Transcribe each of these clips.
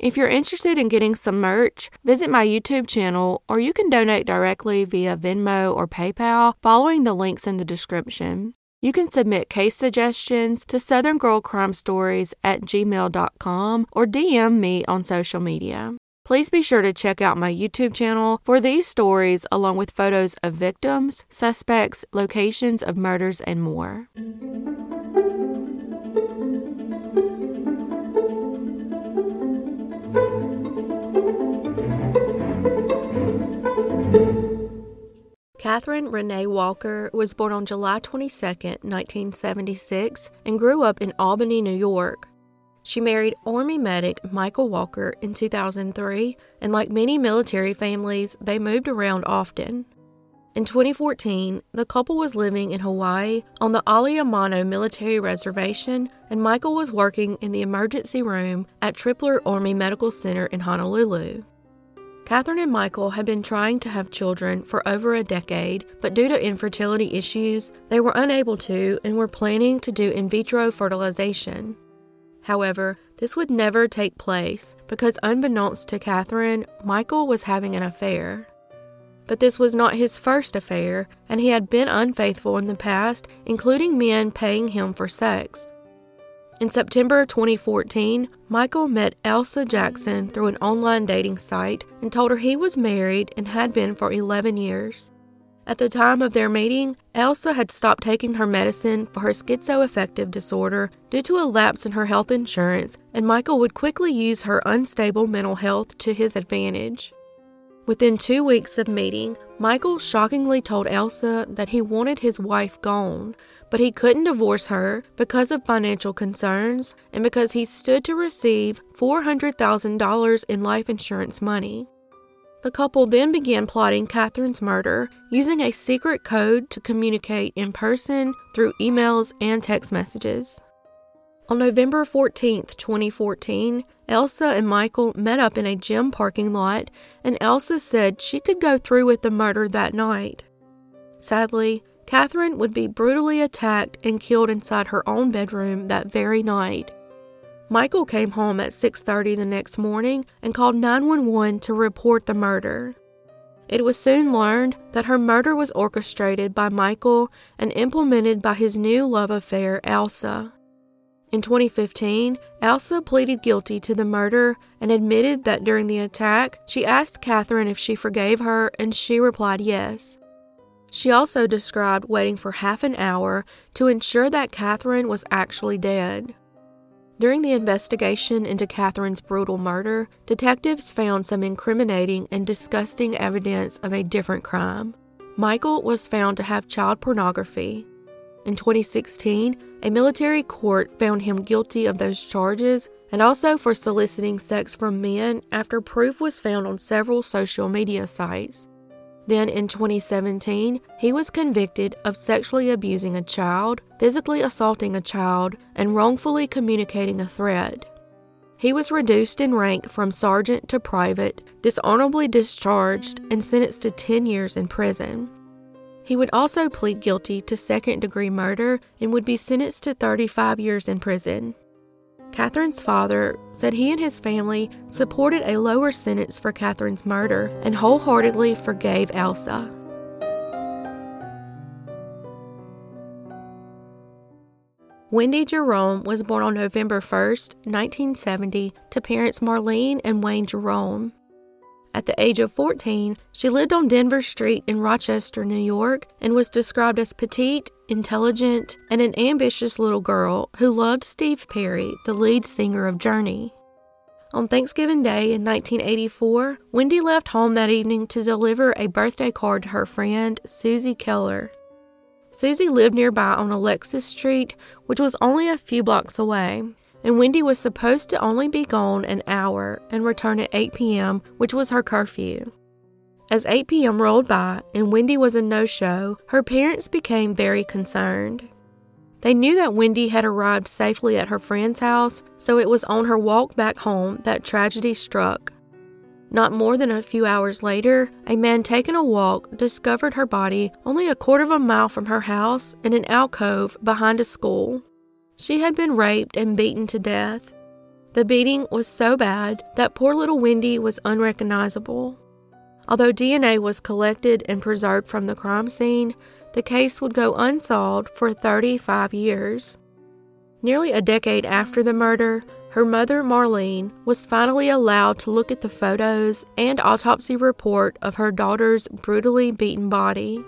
If you're interested in getting some merch, visit my YouTube channel or you can donate directly via Venmo or PayPal following the links in the description. You can submit case suggestions to Southern Girl Crime Stories at gmail.com or DM me on social media. Please be sure to check out my YouTube channel for these stories along with photos of victims, suspects, locations of murders, and more. Catherine Renee Walker was born on July 22, 1976, and grew up in Albany, New York. She married Army medic Michael Walker in 2003, and like many military families, they moved around often. In 2014, the couple was living in Hawaii on the Aliamanu military reservation, and Michael was working in the emergency room at Tripler Army Medical Center in Honolulu. Catherine and Michael had been trying to have children for over a decade, but due to infertility issues, they were unable to and were planning to do in vitro fertilization. However, this would never take place because, unbeknownst to Catherine, Michael was having an affair. But this was not his first affair, and he had been unfaithful in the past, including men paying him for sex. In September 2014, Michael met Elsa Jackson through an online dating site and told her he was married and had been for 11 years. At the time of their meeting, Elsa had stopped taking her medicine for her schizoaffective disorder due to a lapse in her health insurance, and Michael would quickly use her unstable mental health to his advantage. Within two weeks of meeting, Michael shockingly told Elsa that he wanted his wife gone, but he couldn't divorce her because of financial concerns and because he stood to receive $400,000 in life insurance money. The couple then began plotting Catherine's murder using a secret code to communicate in person through emails and text messages. On November 14, 2014, Elsa and Michael met up in a gym parking lot, and Elsa said she could go through with the murder that night. Sadly, Catherine would be brutally attacked and killed inside her own bedroom that very night. Michael came home at 6:30 the next morning and called 911 to report the murder. It was soon learned that her murder was orchestrated by Michael and implemented by his new love affair, Elsa. In 2015, Elsa pleaded guilty to the murder and admitted that during the attack, she asked Catherine if she forgave her, and she replied yes. She also described waiting for half an hour to ensure that Catherine was actually dead. During the investigation into Catherine's brutal murder, detectives found some incriminating and disgusting evidence of a different crime. Michael was found to have child pornography. In 2016, a military court found him guilty of those charges and also for soliciting sex from men after proof was found on several social media sites. Then in 2017, he was convicted of sexually abusing a child, physically assaulting a child, and wrongfully communicating a threat. He was reduced in rank from sergeant to private, dishonorably discharged, and sentenced to 10 years in prison. He would also plead guilty to second degree murder and would be sentenced to 35 years in prison. Catherine's father said he and his family supported a lower sentence for Catherine's murder and wholeheartedly forgave Elsa. Wendy Jerome was born on November 1, 1970, to parents Marlene and Wayne Jerome. At the age of 14, she lived on Denver Street in Rochester, New York, and was described as petite, intelligent, and an ambitious little girl who loved Steve Perry, the lead singer of Journey. On Thanksgiving Day in 1984, Wendy left home that evening to deliver a birthday card to her friend, Susie Keller. Susie lived nearby on Alexis Street, which was only a few blocks away and Wendy was supposed to only be gone an hour and return at 8 p.m., which was her curfew. As 8 p.m. rolled by and Wendy was a no show, her parents became very concerned. They knew that Wendy had arrived safely at her friend's house, so it was on her walk back home that tragedy struck. Not more than a few hours later, a man taking a walk discovered her body only a quarter of a mile from her house in an alcove behind a school. She had been raped and beaten to death. The beating was so bad that poor little Wendy was unrecognizable. Although DNA was collected and preserved from the crime scene, the case would go unsolved for 35 years. Nearly a decade after the murder, her mother, Marlene, was finally allowed to look at the photos and autopsy report of her daughter's brutally beaten body.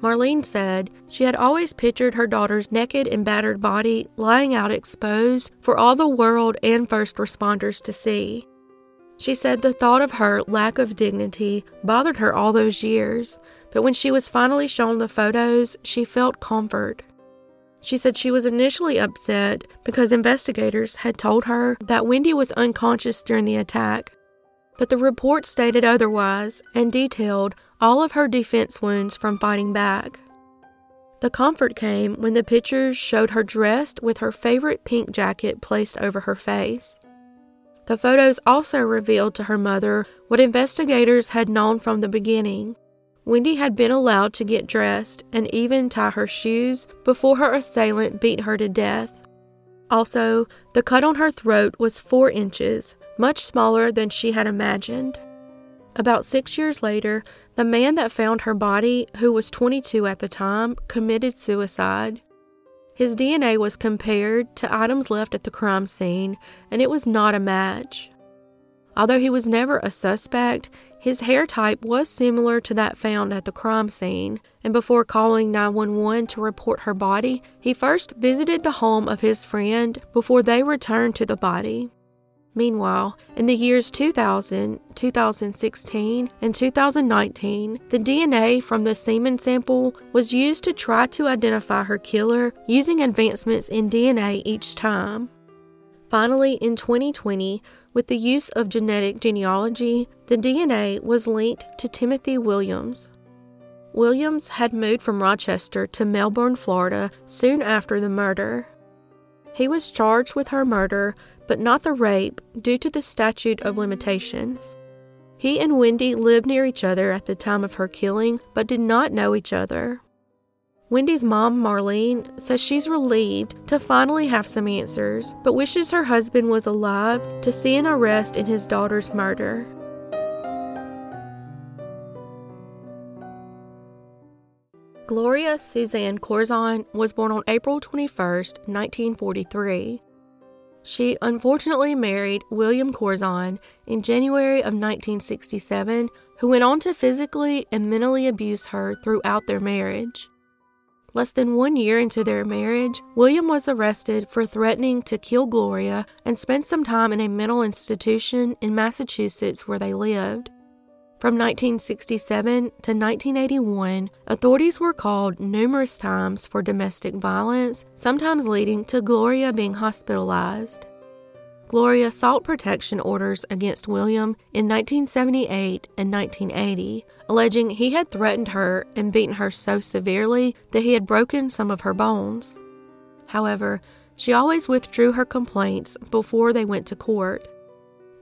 Marlene said she had always pictured her daughter's naked and battered body lying out exposed for all the world and first responders to see. She said the thought of her lack of dignity bothered her all those years, but when she was finally shown the photos, she felt comfort. She said she was initially upset because investigators had told her that Wendy was unconscious during the attack, but the report stated otherwise and detailed all of her defense wounds from fighting back. The comfort came when the pictures showed her dressed with her favorite pink jacket placed over her face. The photos also revealed to her mother what investigators had known from the beginning Wendy had been allowed to get dressed and even tie her shoes before her assailant beat her to death. Also, the cut on her throat was four inches, much smaller than she had imagined. About six years later, the man that found her body, who was 22 at the time, committed suicide. His DNA was compared to items left at the crime scene, and it was not a match. Although he was never a suspect, his hair type was similar to that found at the crime scene, and before calling 911 to report her body, he first visited the home of his friend before they returned to the body. Meanwhile, in the years 2000, 2016, and 2019, the DNA from the semen sample was used to try to identify her killer using advancements in DNA each time. Finally, in 2020, with the use of genetic genealogy, the DNA was linked to Timothy Williams. Williams had moved from Rochester to Melbourne, Florida soon after the murder. He was charged with her murder, but not the rape due to the statute of limitations. He and Wendy lived near each other at the time of her killing, but did not know each other. Wendy's mom, Marlene, says she's relieved to finally have some answers, but wishes her husband was alive to see an arrest in his daughter's murder. Gloria Susanne Corzine was born on April 21, 1943. She unfortunately married William Korzon in January of 1967, who went on to physically and mentally abuse her throughout their marriage. Less than one year into their marriage, William was arrested for threatening to kill Gloria and spent some time in a mental institution in Massachusetts where they lived. From 1967 to 1981, authorities were called numerous times for domestic violence, sometimes leading to Gloria being hospitalized. Gloria sought protection orders against William in 1978 and 1980, alleging he had threatened her and beaten her so severely that he had broken some of her bones. However, she always withdrew her complaints before they went to court.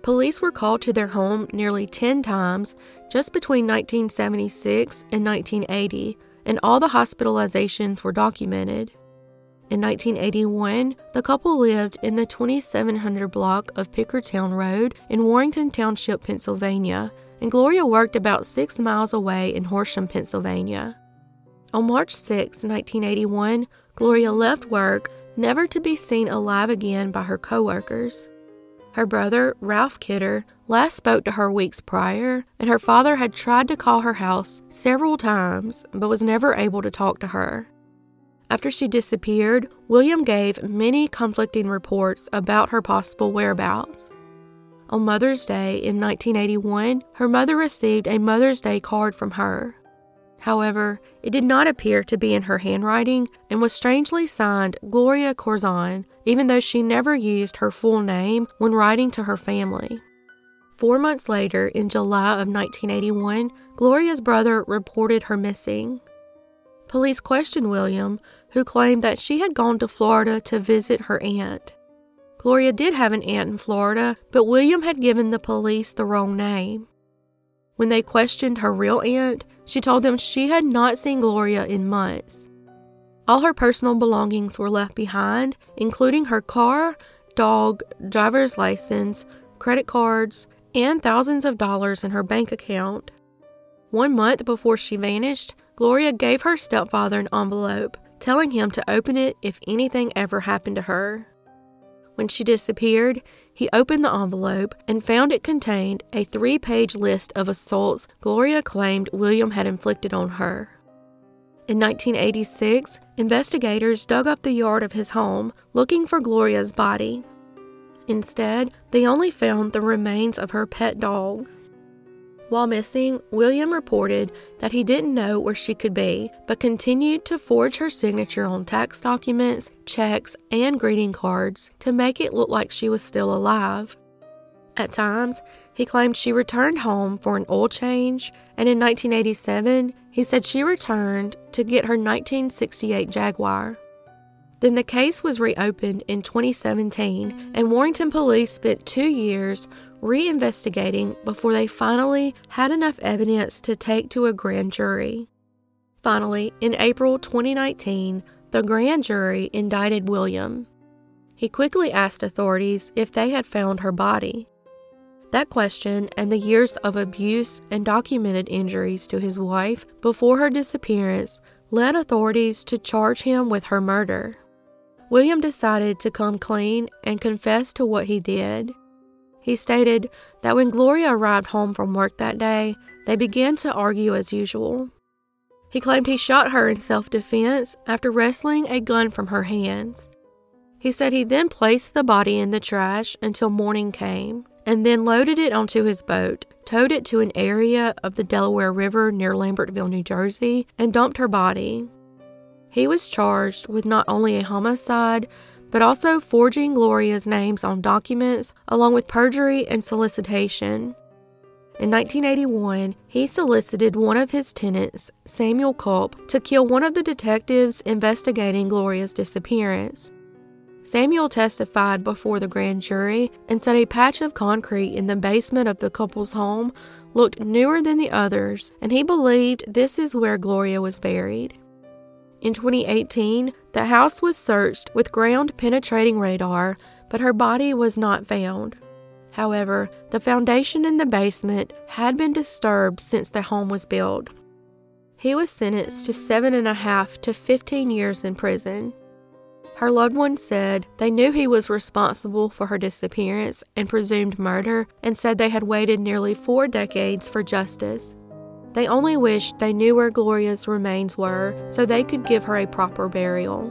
Police were called to their home nearly 10 times just between 1976 and 1980, and all the hospitalizations were documented. In 1981, the couple lived in the 2700 block of Pickertown Road in Warrington Township, Pennsylvania, and Gloria worked about six miles away in Horsham, Pennsylvania. On March 6, 1981, Gloria left work, never to be seen alive again by her coworkers. Her brother, Ralph Kidder, last spoke to her weeks prior, and her father had tried to call her house several times but was never able to talk to her. After she disappeared, William gave many conflicting reports about her possible whereabouts. On Mother's Day in 1981, her mother received a Mother's Day card from her. However, it did not appear to be in her handwriting and was strangely signed Gloria Corzine, even though she never used her full name when writing to her family. Four months later, in July of 1981, Gloria's brother reported her missing. Police questioned William, who claimed that she had gone to Florida to visit her aunt. Gloria did have an aunt in Florida, but William had given the police the wrong name. When they questioned her real aunt, she told them she had not seen Gloria in months. All her personal belongings were left behind, including her car, dog, driver's license, credit cards, and thousands of dollars in her bank account. One month before she vanished, Gloria gave her stepfather an envelope, telling him to open it if anything ever happened to her. When she disappeared, he opened the envelope and found it contained a three page list of assaults Gloria claimed William had inflicted on her. In 1986, investigators dug up the yard of his home looking for Gloria's body. Instead, they only found the remains of her pet dog. While missing, William reported that he didn't know where she could be, but continued to forge her signature on tax documents, checks, and greeting cards to make it look like she was still alive. At times, he claimed she returned home for an oil change, and in 1987, he said she returned to get her 1968 Jaguar. Then the case was reopened in 2017, and Warrington police spent two years reinvestigating before they finally had enough evidence to take to a grand jury. Finally, in April 2019, the grand jury indicted William. He quickly asked authorities if they had found her body. That question and the years of abuse and documented injuries to his wife before her disappearance led authorities to charge him with her murder. William decided to come clean and confess to what he did. He stated that when Gloria arrived home from work that day, they began to argue as usual. He claimed he shot her in self defense after wresting a gun from her hands. He said he then placed the body in the trash until morning came and then loaded it onto his boat, towed it to an area of the Delaware River near Lambertville, New Jersey, and dumped her body. He was charged with not only a homicide, but also forging Gloria's names on documents, along with perjury and solicitation. In 1981, he solicited one of his tenants, Samuel Culp, to kill one of the detectives investigating Gloria's disappearance. Samuel testified before the grand jury and said a patch of concrete in the basement of the couple's home looked newer than the others, and he believed this is where Gloria was buried. In 2018, the house was searched with ground penetrating radar, but her body was not found. However, the foundation in the basement had been disturbed since the home was built. He was sentenced to seven and a half to 15 years in prison. Her loved ones said they knew he was responsible for her disappearance and presumed murder and said they had waited nearly four decades for justice. They only wished they knew where Gloria's remains were so they could give her a proper burial.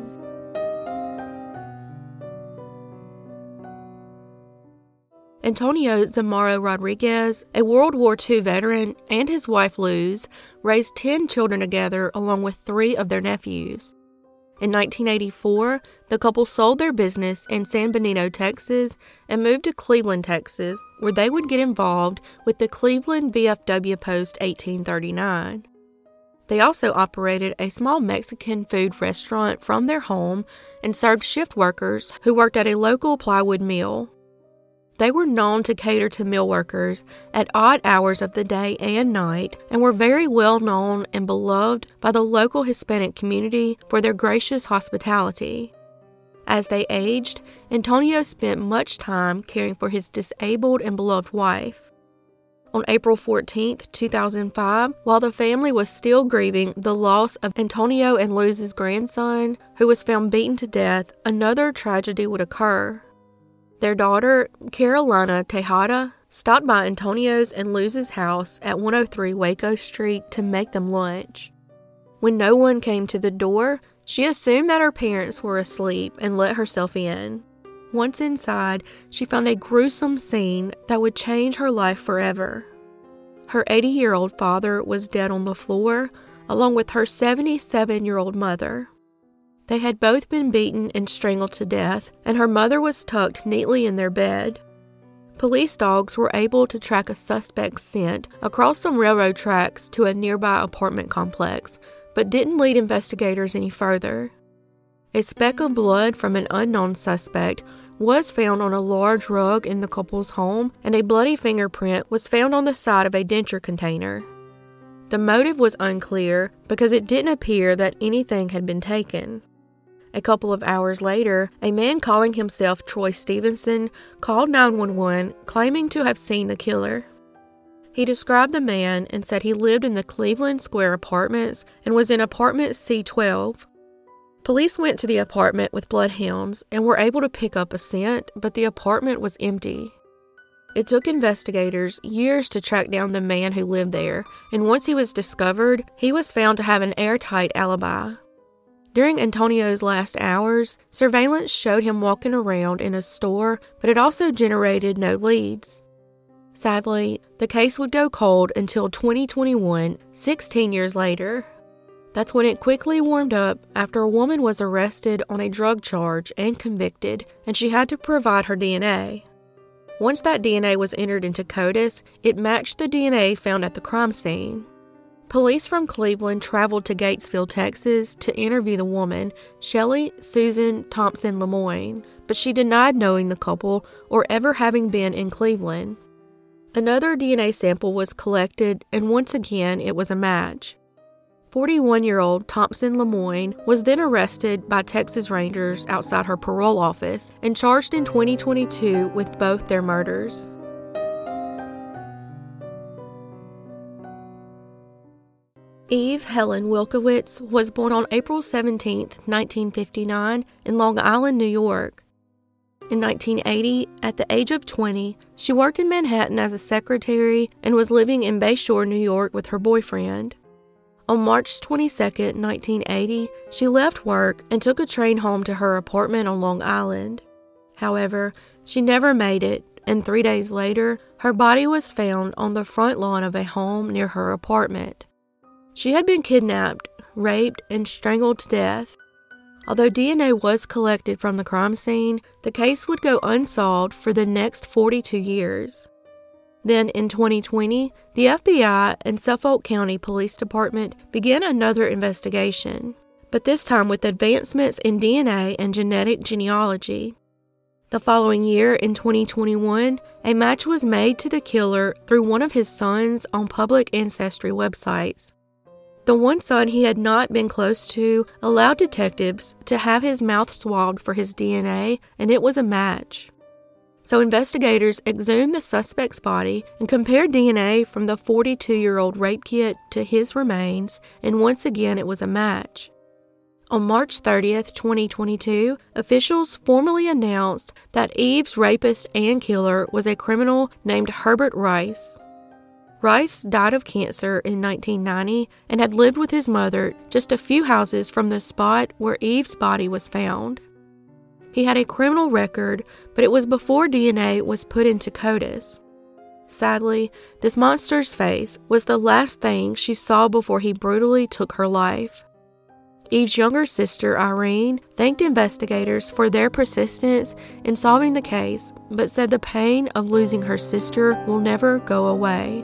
Antonio Zamora Rodriguez, a World War II veteran, and his wife Luz raised 10 children together along with three of their nephews. In 1984, the couple sold their business in San Benito, Texas, and moved to Cleveland, Texas, where they would get involved with the Cleveland VFW Post 1839. They also operated a small Mexican food restaurant from their home and served shift workers who worked at a local plywood mill. They were known to cater to mill workers at odd hours of the day and night and were very well known and beloved by the local Hispanic community for their gracious hospitality. As they aged, Antonio spent much time caring for his disabled and beloved wife. On April 14, 2005, while the family was still grieving the loss of Antonio and Luz's grandson, who was found beaten to death, another tragedy would occur. Their daughter, Carolina Tejada, stopped by Antonio's and Luz's house at 103 Waco Street to make them lunch. When no one came to the door, she assumed that her parents were asleep and let herself in. Once inside, she found a gruesome scene that would change her life forever. Her 80 year old father was dead on the floor, along with her 77 year old mother. They had both been beaten and strangled to death, and her mother was tucked neatly in their bed. police dogs were able to track a suspect's scent across some railroad tracks to a nearby apartment complex, but didn't lead investigators any further. A speck of blood from an unknown suspect was found on a large rug in the couple's home, and a bloody fingerprint was found on the side of a denture container. The motive was unclear because it didn't appear that anything had been taken. A couple of hours later, a man calling himself Troy Stevenson called 911 claiming to have seen the killer. He described the man and said he lived in the Cleveland Square apartments and was in apartment C12. Police went to the apartment with bloodhounds and were able to pick up a scent, but the apartment was empty. It took investigators years to track down the man who lived there, and once he was discovered, he was found to have an airtight alibi. During Antonio's last hours, surveillance showed him walking around in a store, but it also generated no leads. Sadly, the case would go cold until 2021, 16 years later. That's when it quickly warmed up after a woman was arrested on a drug charge and convicted, and she had to provide her DNA. Once that DNA was entered into CODIS, it matched the DNA found at the crime scene. Police from Cleveland traveled to Gatesville, Texas to interview the woman, Shelley Susan Thompson Lemoyne, but she denied knowing the couple or ever having been in Cleveland. Another DNA sample was collected, and once again it was a match. 41 year old Thompson Lemoyne was then arrested by Texas Rangers outside her parole office and charged in 2022 with both their murders. Eve Helen Wilkowitz was born on April 17, 1959, in Long Island, New York. In 1980, at the age of 20, she worked in Manhattan as a secretary and was living in Bayshore, New York with her boyfriend. On March 22, 1980, she left work and took a train home to her apartment on Long Island. However, she never made it, and three days later, her body was found on the front lawn of a home near her apartment. She had been kidnapped, raped, and strangled to death. Although DNA was collected from the crime scene, the case would go unsolved for the next 42 years. Then in 2020, the FBI and Suffolk County Police Department began another investigation, but this time with advancements in DNA and genetic genealogy. The following year, in 2021, a match was made to the killer through one of his sons on public ancestry websites. The one son he had not been close to allowed detectives to have his mouth swabbed for his DNA, and it was a match. So investigators exhumed the suspect's body and compared DNA from the 42 year old rape kit to his remains, and once again it was a match. On March 30th, 2022, officials formally announced that Eve's rapist and killer was a criminal named Herbert Rice. Rice died of cancer in 1990 and had lived with his mother just a few houses from the spot where Eve's body was found. He had a criminal record, but it was before DNA was put into CODIS. Sadly, this monster's face was the last thing she saw before he brutally took her life. Eve's younger sister, Irene, thanked investigators for their persistence in solving the case, but said the pain of losing her sister will never go away.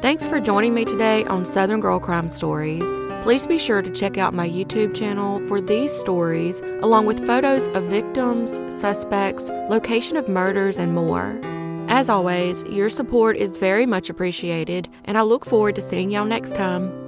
Thanks for joining me today on Southern Girl Crime Stories. Please be sure to check out my YouTube channel for these stories, along with photos of victims, suspects, location of murders, and more. As always, your support is very much appreciated, and I look forward to seeing y'all next time.